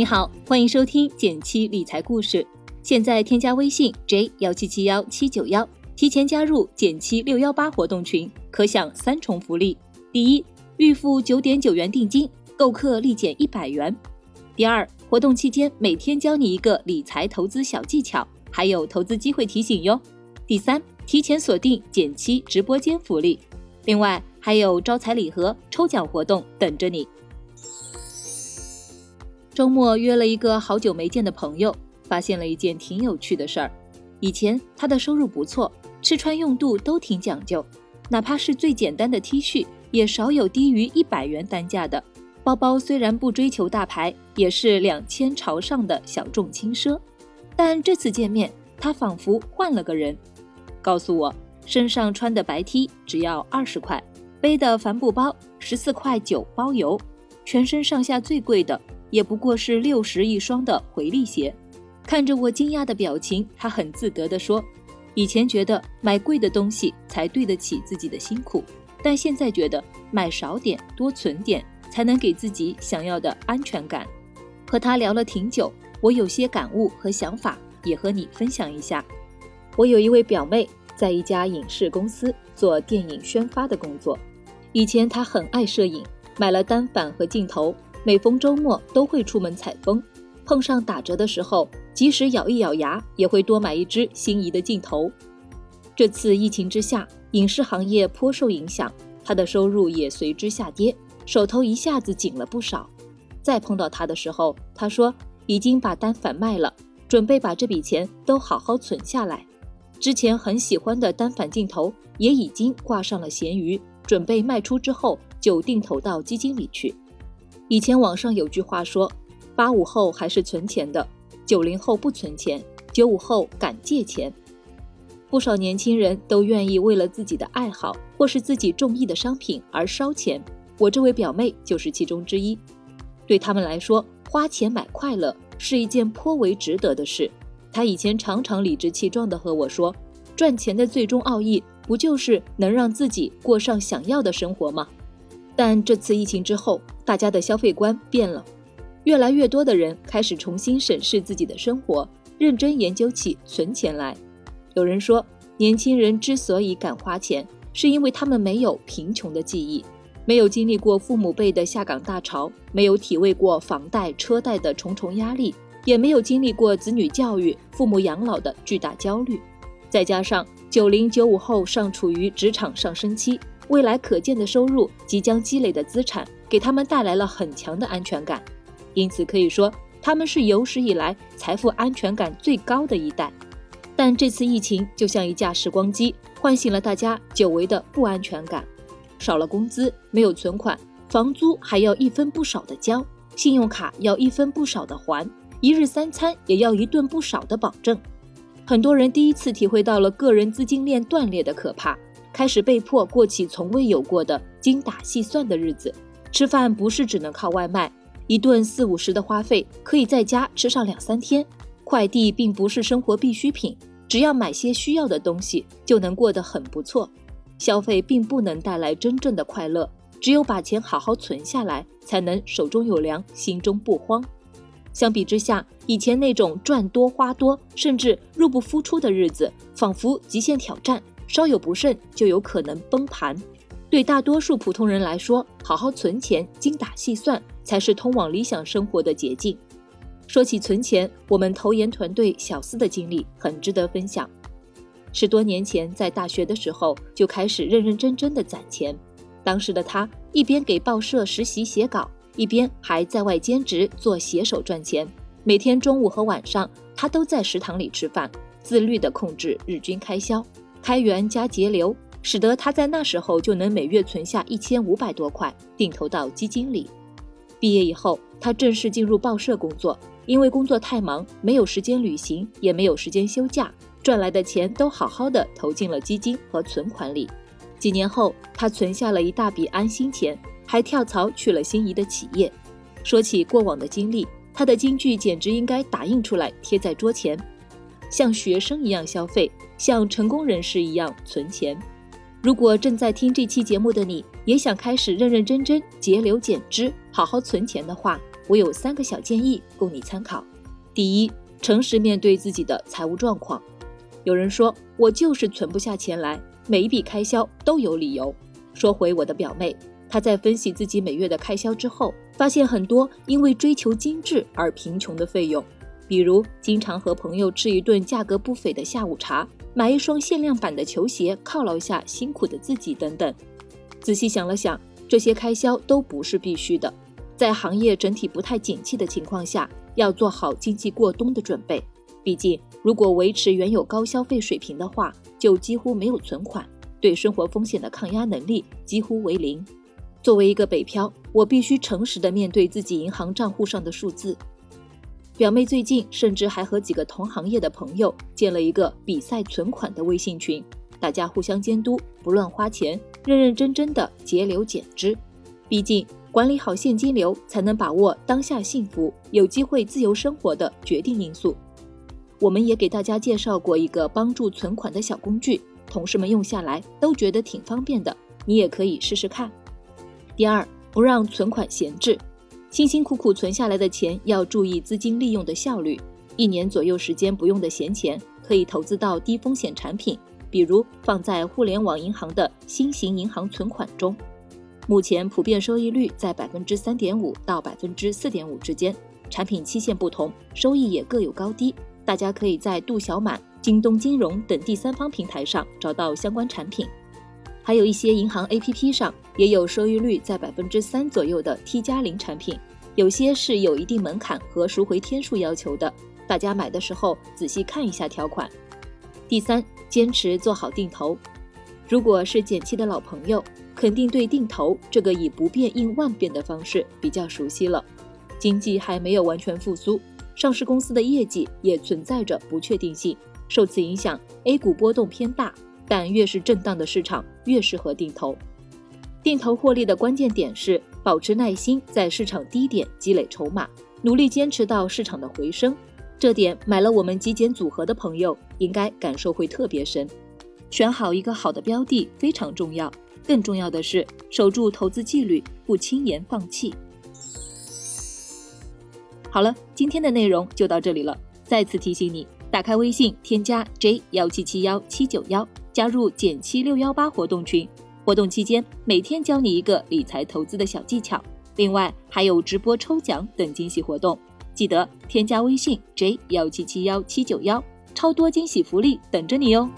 你好，欢迎收听减七理财故事。现在添加微信 j 幺七七幺七九幺，提前加入减七六幺八活动群，可享三重福利：第一，预付九点九元定金，购课立减一百元；第二，活动期间每天教你一个理财投资小技巧，还有投资机会提醒哟；第三，提前锁定减七直播间福利，另外还有招财礼盒、抽奖活动等着你。周末约了一个好久没见的朋友，发现了一件挺有趣的事儿。以前他的收入不错，吃穿用度都挺讲究，哪怕是最简单的 T 恤，也少有低于一百元单价的。包包虽然不追求大牌，也是两千朝上的小众轻奢。但这次见面，他仿佛换了个人，告诉我身上穿的白 T 只要二十块，背的帆布包十四块九包邮，全身上下最贵的。也不过是六十一双的回力鞋，看着我惊讶的表情，他很自得地说：“以前觉得买贵的东西才对得起自己的辛苦，但现在觉得买少点，多存点，才能给自己想要的安全感。”和他聊了挺久，我有些感悟和想法，也和你分享一下。我有一位表妹，在一家影视公司做电影宣发的工作，以前她很爱摄影，买了单反和镜头。每逢周末都会出门采风，碰上打折的时候，即使咬一咬牙，也会多买一支心仪的镜头。这次疫情之下，影视行业颇受影响，他的收入也随之下跌，手头一下子紧了不少。再碰到他的时候，他说已经把单反卖了，准备把这笔钱都好好存下来。之前很喜欢的单反镜头也已经挂上了闲鱼，准备卖出之后就定投到基金里去。以前网上有句话说，八五后还是存钱的，九零后不存钱，九五后敢借钱。不少年轻人都愿意为了自己的爱好或是自己中意的商品而烧钱，我这位表妹就是其中之一。对他们来说，花钱买快乐是一件颇为值得的事。她以前常常理直气壮地和我说，赚钱的最终奥义不就是能让自己过上想要的生活吗？但这次疫情之后，大家的消费观变了，越来越多的人开始重新审视自己的生活，认真研究起存钱来。有人说，年轻人之所以敢花钱，是因为他们没有贫穷的记忆，没有经历过父母辈的下岗大潮，没有体味过房贷车贷的重重压力，也没有经历过子女教育、父母养老的巨大焦虑。再加上九零九五后尚处于职场上升期。未来可见的收入，即将积累的资产，给他们带来了很强的安全感，因此可以说他们是有史以来财富安全感最高的一代。但这次疫情就像一架时光机，唤醒了大家久违的不安全感：少了工资，没有存款，房租还要一分不少的交，信用卡要一分不少的还，一日三餐也要一顿不少的保证。很多人第一次体会到了个人资金链断裂的可怕。开始被迫过起从未有过的精打细算的日子，吃饭不是只能靠外卖，一顿四五十的花费可以在家吃上两三天。快递并不是生活必需品，只要买些需要的东西就能过得很不错。消费并不能带来真正的快乐，只有把钱好好存下来，才能手中有粮，心中不慌。相比之下，以前那种赚多花多，甚至入不敷出的日子，仿佛极限挑战。稍有不慎就有可能崩盘。对大多数普通人来说，好好存钱、精打细算才是通往理想生活的捷径。说起存钱，我们投研团队小司的经历很值得分享。十多年前，在大学的时候就开始认认真真的攒钱。当时的他一边给报社实习写稿，一边还在外兼职做写手赚钱。每天中午和晚上，他都在食堂里吃饭，自律地控制日均开销。开源加节流，使得他在那时候就能每月存下一千五百多块，定投到基金里。毕业以后，他正式进入报社工作，因为工作太忙，没有时间旅行，也没有时间休假，赚来的钱都好好的投进了基金和存款里。几年后，他存下了一大笔安心钱，还跳槽去了心仪的企业。说起过往的经历，他的金句简直应该打印出来贴在桌前。像学生一样消费，像成功人士一样存钱。如果正在听这期节目的你，也想开始认认真真节流减脂，好好存钱的话，我有三个小建议供你参考。第一，诚实面对自己的财务状况。有人说我就是存不下钱来，每一笔开销都有理由。说回我的表妹，她在分析自己每月的开销之后，发现很多因为追求精致而贫穷的费用，比如经常和朋友吃一顿价格不菲的下午茶，买一双限量版的球鞋犒劳下辛苦的自己等等。仔细想了想，这些开销都不是必须的。在行业整体不太景气的情况下，要做好经济过冬的准备。毕竟，如果维持原有高消费水平的话，就几乎没有存款，对生活风险的抗压能力几乎为零。作为一个北漂，我必须诚实的面对自己银行账户上的数字。表妹最近甚至还和几个同行业的朋友建了一个比赛存款的微信群，大家互相监督，不乱花钱，认认真真的节流减支。毕竟，管理好现金流，才能把握当下幸福、有机会自由生活的决定因素。我们也给大家介绍过一个帮助存款的小工具，同事们用下来都觉得挺方便的，你也可以试试看。第二，不让存款闲置，辛辛苦苦存下来的钱要注意资金利用的效率。一年左右时间不用的闲钱，可以投资到低风险产品，比如放在互联网银行的新型银行存款中。目前普遍收益率在百分之三点五到百分之四点五之间，产品期限不同，收益也各有高低。大家可以在度小满、京东金融等第三方平台上找到相关产品，还有一些银行 APP 上也有收益率在百分之三左右的 T 加零产品，有些是有一定门槛和赎回天数要求的，大家买的时候仔细看一下条款。第三，坚持做好定投。如果是减期的老朋友，肯定对定投这个以不变应万变的方式比较熟悉了。经济还没有完全复苏。上市公司的业绩也存在着不确定性，受此影响，A 股波动偏大。但越是震荡的市场，越适合定投。定投获利的关键点是保持耐心，在市场低点积累筹码，努力坚持到市场的回升。这点买了我们极简组合的朋友应该感受会特别深。选好一个好的标的非常重要，更重要的是守住投资纪律，不轻言放弃。好了，今天的内容就到这里了。再次提醒你，打开微信，添加 J 幺七七幺七九幺，加入减七六幺八活动群。活动期间，每天教你一个理财投资的小技巧，另外还有直播抽奖等惊喜活动。记得添加微信 J 幺七七幺七九幺，超多惊喜福利等着你哟。